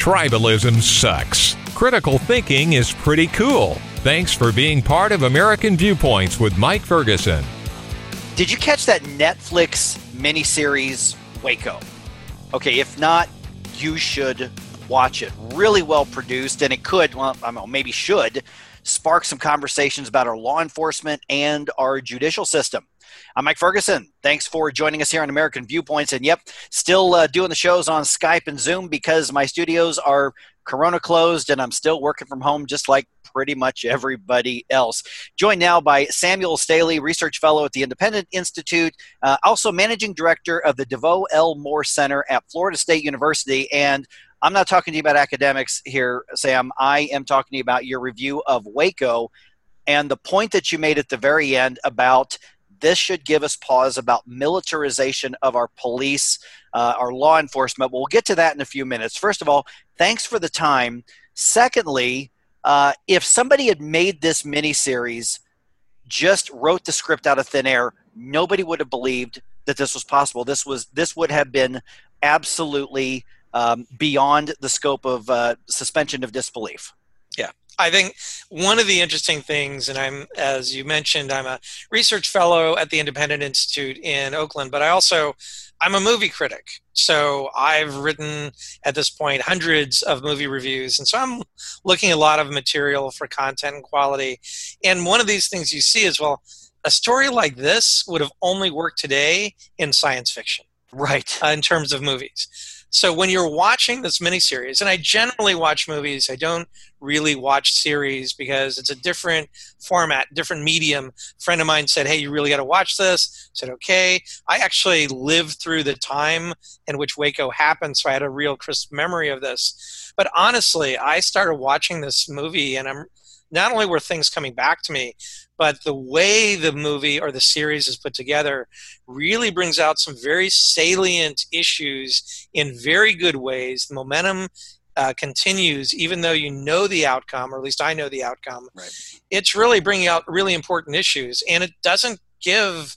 Tribalism sucks. Critical thinking is pretty cool. Thanks for being part of American Viewpoints with Mike Ferguson. Did you catch that Netflix miniseries Waco? Okay, if not, you should watch it. Really well produced, and it could, well, I don't know, maybe should, spark some conversations about our law enforcement and our judicial system. I'm Mike Ferguson. Thanks for joining us here on American Viewpoints. And yep, still uh, doing the shows on Skype and Zoom because my studios are corona closed and I'm still working from home just like pretty much everybody else. Joined now by Samuel Staley, research fellow at the Independent Institute, uh, also managing director of the DeVoe L. Moore Center at Florida State University. And I'm not talking to you about academics here, Sam. I am talking to you about your review of Waco and the point that you made at the very end about this should give us pause about militarization of our police, uh, our law enforcement. We'll get to that in a few minutes. First of all, thanks for the time. Secondly, uh, if somebody had made this miniseries, just wrote the script out of thin air, nobody would have believed that this was possible. This was this would have been absolutely um, beyond the scope of uh, suspension of disbelief. Yeah. I think one of the interesting things, and I'm, as you mentioned, I'm a research fellow at the Independent Institute in Oakland, but I also, I'm a movie critic. So I've written at this point hundreds of movie reviews, and so I'm looking at a lot of material for content and quality. And one of these things you see is, well, a story like this would have only worked today in science fiction, right? Uh, in terms of movies. So when you're watching this miniseries, and I generally watch movies, I don't really watch series because it's a different format, different medium. A friend of mine said, "Hey, you really got to watch this." I said, "Okay." I actually lived through the time in which Waco happened, so I had a real crisp memory of this. But honestly, I started watching this movie, and I'm not only were things coming back to me, but the way the movie or the series is put together really brings out some very salient issues in very good ways. The momentum uh, continues, even though you know the outcome, or at least I know the outcome. Right. It's really bringing out really important issues, and it doesn't give.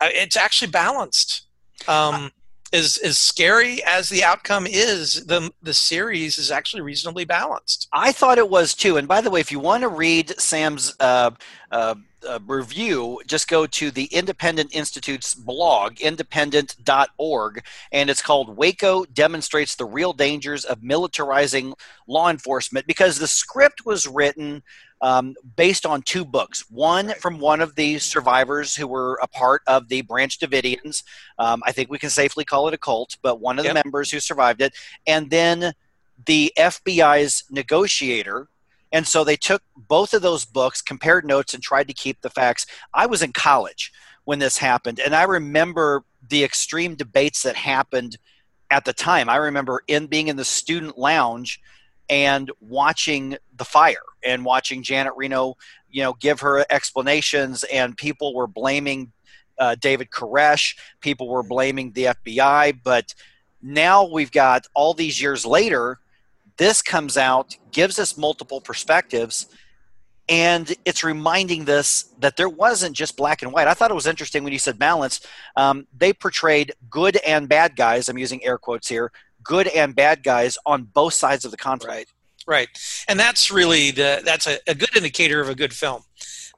Uh, it's actually balanced. Um, as as scary as the outcome is, the the series is actually reasonably balanced. I thought it was too. And by the way, if you want to read Sam's uh, uh, uh, review, just go to the Independent Institute's blog, independent.org, and it's called Waco Demonstrates the Real Dangers of Militarizing Law Enforcement because the script was written um, based on two books. One from one of the survivors who were a part of the Branch Davidians. Um, I think we can safely call it a cult, but one of yep. the members who survived it. And then the FBI's negotiator. And so they took both of those books, compared notes, and tried to keep the facts. I was in college when this happened, and I remember the extreme debates that happened at the time. I remember in being in the student lounge and watching the fire and watching Janet Reno, you know, give her explanations, and people were blaming uh, David Koresh, people were blaming the FBI, but now we've got all these years later, this comes out, gives us multiple perspectives, and it's reminding this that there wasn't just black and white. I thought it was interesting when you said balance. Um, they portrayed good and bad guys. I'm using air quotes here good and bad guys on both sides of the conflict. Right. Right, and that's really the that's a, a good indicator of a good film,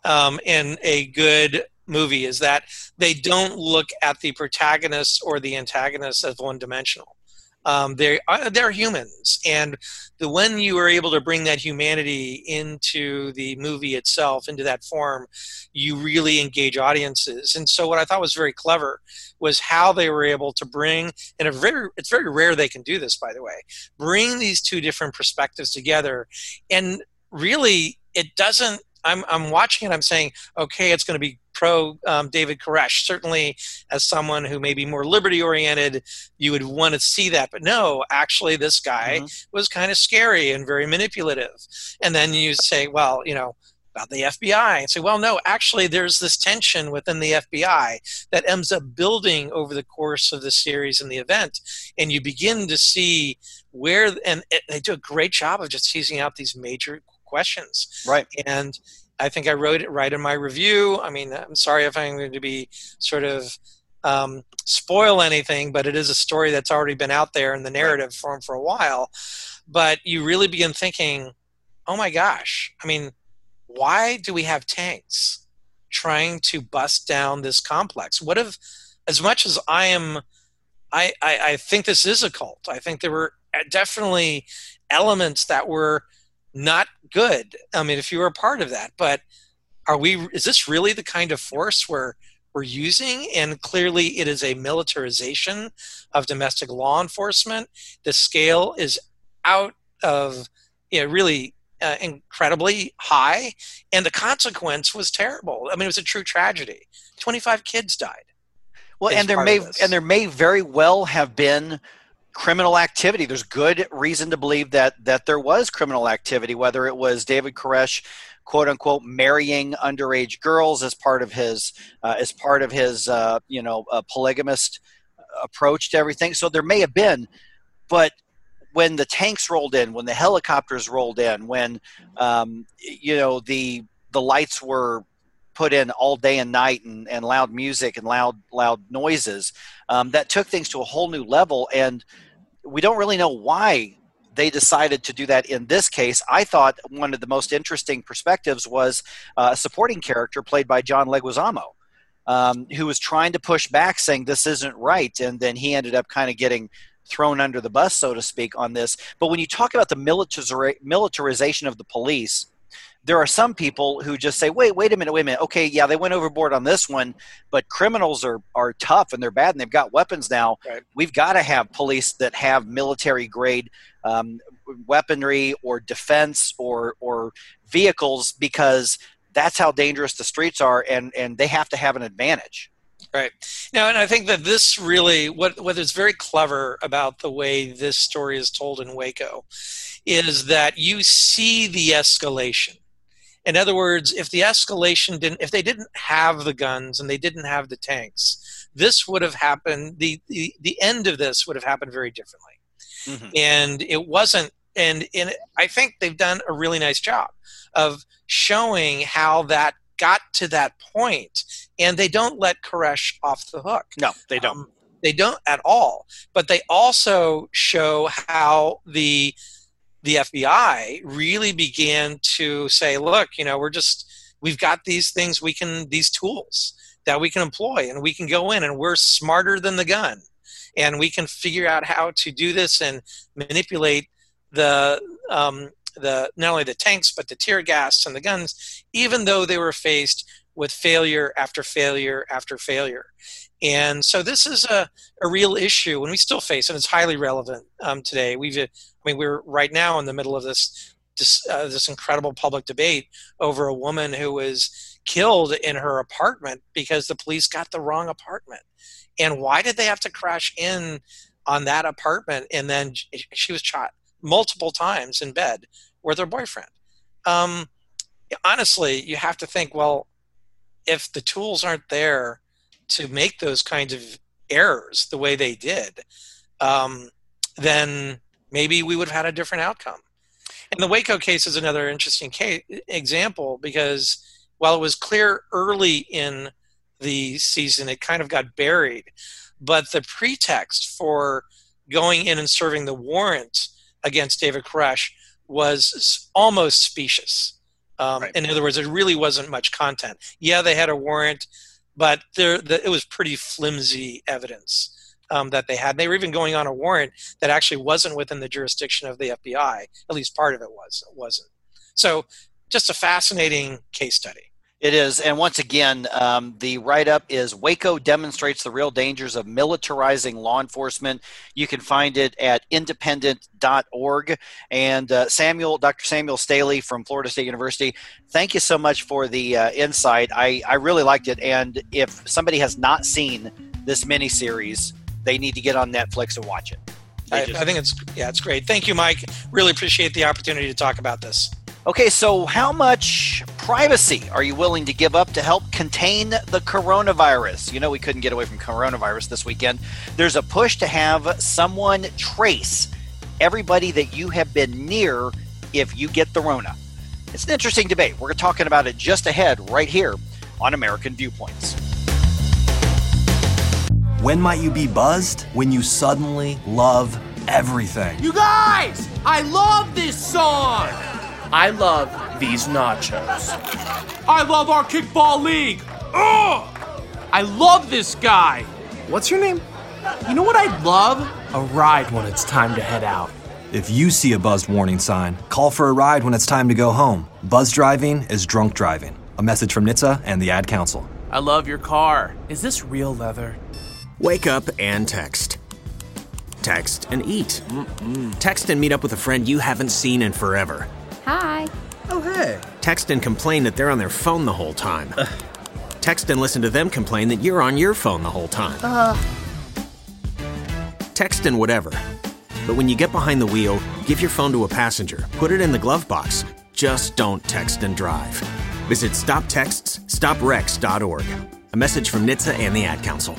um, and a good movie is that they don't look at the protagonists or the antagonists as one dimensional. Um, they're uh, they're humans, and the when you are able to bring that humanity into the movie itself, into that form, you really engage audiences. And so, what I thought was very clever was how they were able to bring, and a very it's very rare they can do this, by the way, bring these two different perspectives together, and really, it doesn't I'm, I'm watching it, I'm saying, okay, it's going to be pro um, David Koresh. Certainly, as someone who may be more liberty oriented, you would want to see that. But no, actually, this guy mm-hmm. was kind of scary and very manipulative. And then you say, well, you know, about the FBI and say, well, no, actually, there's this tension within the FBI that ends up building over the course of the series and the event. And you begin to see where, and they do a great job of just teasing out these major questions. Right. And I think I wrote it right in my review. I mean, I'm sorry if I'm going to be sort of um, spoil anything, but it is a story that's already been out there in the narrative form for a while. but you really begin thinking, oh my gosh, I mean, why do we have tanks trying to bust down this complex? What if, as much as I am, I, I, I think this is a cult. I think there were definitely elements that were not good. I mean, if you were a part of that, but are we? Is this really the kind of force where we're using? And clearly, it is a militarization of domestic law enforcement. The scale is out of you know, really uh, incredibly high, and the consequence was terrible. I mean, it was a true tragedy. Twenty-five kids died. Well, and there may and there may very well have been criminal activity. There's good reason to believe that that there was criminal activity, whether it was David Koresh, quote unquote, marrying underage girls as part of his uh, as part of his uh, you know polygamist approach to everything. So there may have been, but when the tanks rolled in, when the helicopters rolled in, when um, you know the the lights were put in all day and night and, and loud music and loud loud noises um, that took things to a whole new level and we don't really know why they decided to do that in this case. I thought one of the most interesting perspectives was uh, a supporting character played by John Leguizamo, um, who was trying to push back, saying this isn't right, and then he ended up kind of getting thrown under the bus, so to speak, on this. But when you talk about the militarization of the police, there are some people who just say, wait, wait a minute, wait a minute. Okay, yeah, they went overboard on this one, but criminals are, are tough and they're bad and they've got weapons now. Right. We've got to have police that have military grade um, weaponry or defense or, or vehicles because that's how dangerous the streets are and, and they have to have an advantage. Right. Now, and I think that this really, what, what is very clever about the way this story is told in Waco is that you see the escalation in other words, if the escalation didn't, if they didn't have the guns and they didn't have the tanks, this would have happened. The the, the end of this would have happened very differently. Mm-hmm. And it wasn't. And in I think they've done a really nice job of showing how that got to that point, and they don't let Koresh off the hook. No, they don't. Um, they don't at all. But they also show how the the FBI really began to say, look, you know, we're just, we've got these things we can, these tools that we can employ and we can go in and we're smarter than the gun and we can figure out how to do this and manipulate the, um, the not only the tanks but the tear gas and the guns, even though they were faced with failure after failure after failure. And so this is a, a real issue, and we still face it. It's highly relevant um, today. We've, I mean, we're right now in the middle of this this, uh, this incredible public debate over a woman who was killed in her apartment because the police got the wrong apartment. And why did they have to crash in on that apartment? And then she was shot multiple times in bed with her boyfriend. Um, honestly, you have to think, well, if the tools aren't there to make those kinds of errors the way they did, um, then maybe we would have had a different outcome. And the Waco case is another interesting case, example because while it was clear early in the season, it kind of got buried. But the pretext for going in and serving the warrant against David Koresh was almost specious. Um, right. In other words, it really wasn't much content. Yeah, they had a warrant but there the, it was pretty flimsy evidence um, that they had. They were even going on a warrant that actually wasn't within the jurisdiction of the FBI. At least part of it was. It wasn't. So, just a fascinating case study. It is. And once again, um, the write up is Waco demonstrates the real dangers of militarizing law enforcement. You can find it at independent.org. And uh, Samuel, Dr. Samuel Staley from Florida State University, thank you so much for the uh, insight. I, I really liked it. And if somebody has not seen this miniseries, they need to get on Netflix and watch it. I, just, I think it's yeah, it's great. Thank you, Mike. Really appreciate the opportunity to talk about this. Okay, so how much privacy are you willing to give up to help contain the coronavirus? You know, we couldn't get away from coronavirus this weekend. There's a push to have someone trace everybody that you have been near if you get the Rona. It's an interesting debate. We're talking about it just ahead, right here on American Viewpoints. When might you be buzzed? When you suddenly love everything. You guys, I love this song. I love these nachos. I love our kickball league. Ugh! I love this guy. What's your name? You know what I'd love? A ride when it's time to head out. If you see a buzzed warning sign, call for a ride when it's time to go home. Buzz driving is drunk driving. A message from NHTSA and the Ad Council. I love your car. Is this real leather? Wake up and text. Text and eat. Text and meet up with a friend you haven't seen in forever. Hi. Oh, hey. Text and complain that they're on their phone the whole time. Text and listen to them complain that you're on your phone the whole time. Ugh. Text and whatever. But when you get behind the wheel, give your phone to a passenger. Put it in the glove box. Just don't text and drive. Visit stoptextsstopwrecks.org. A message from NHTSA and the Ad Council.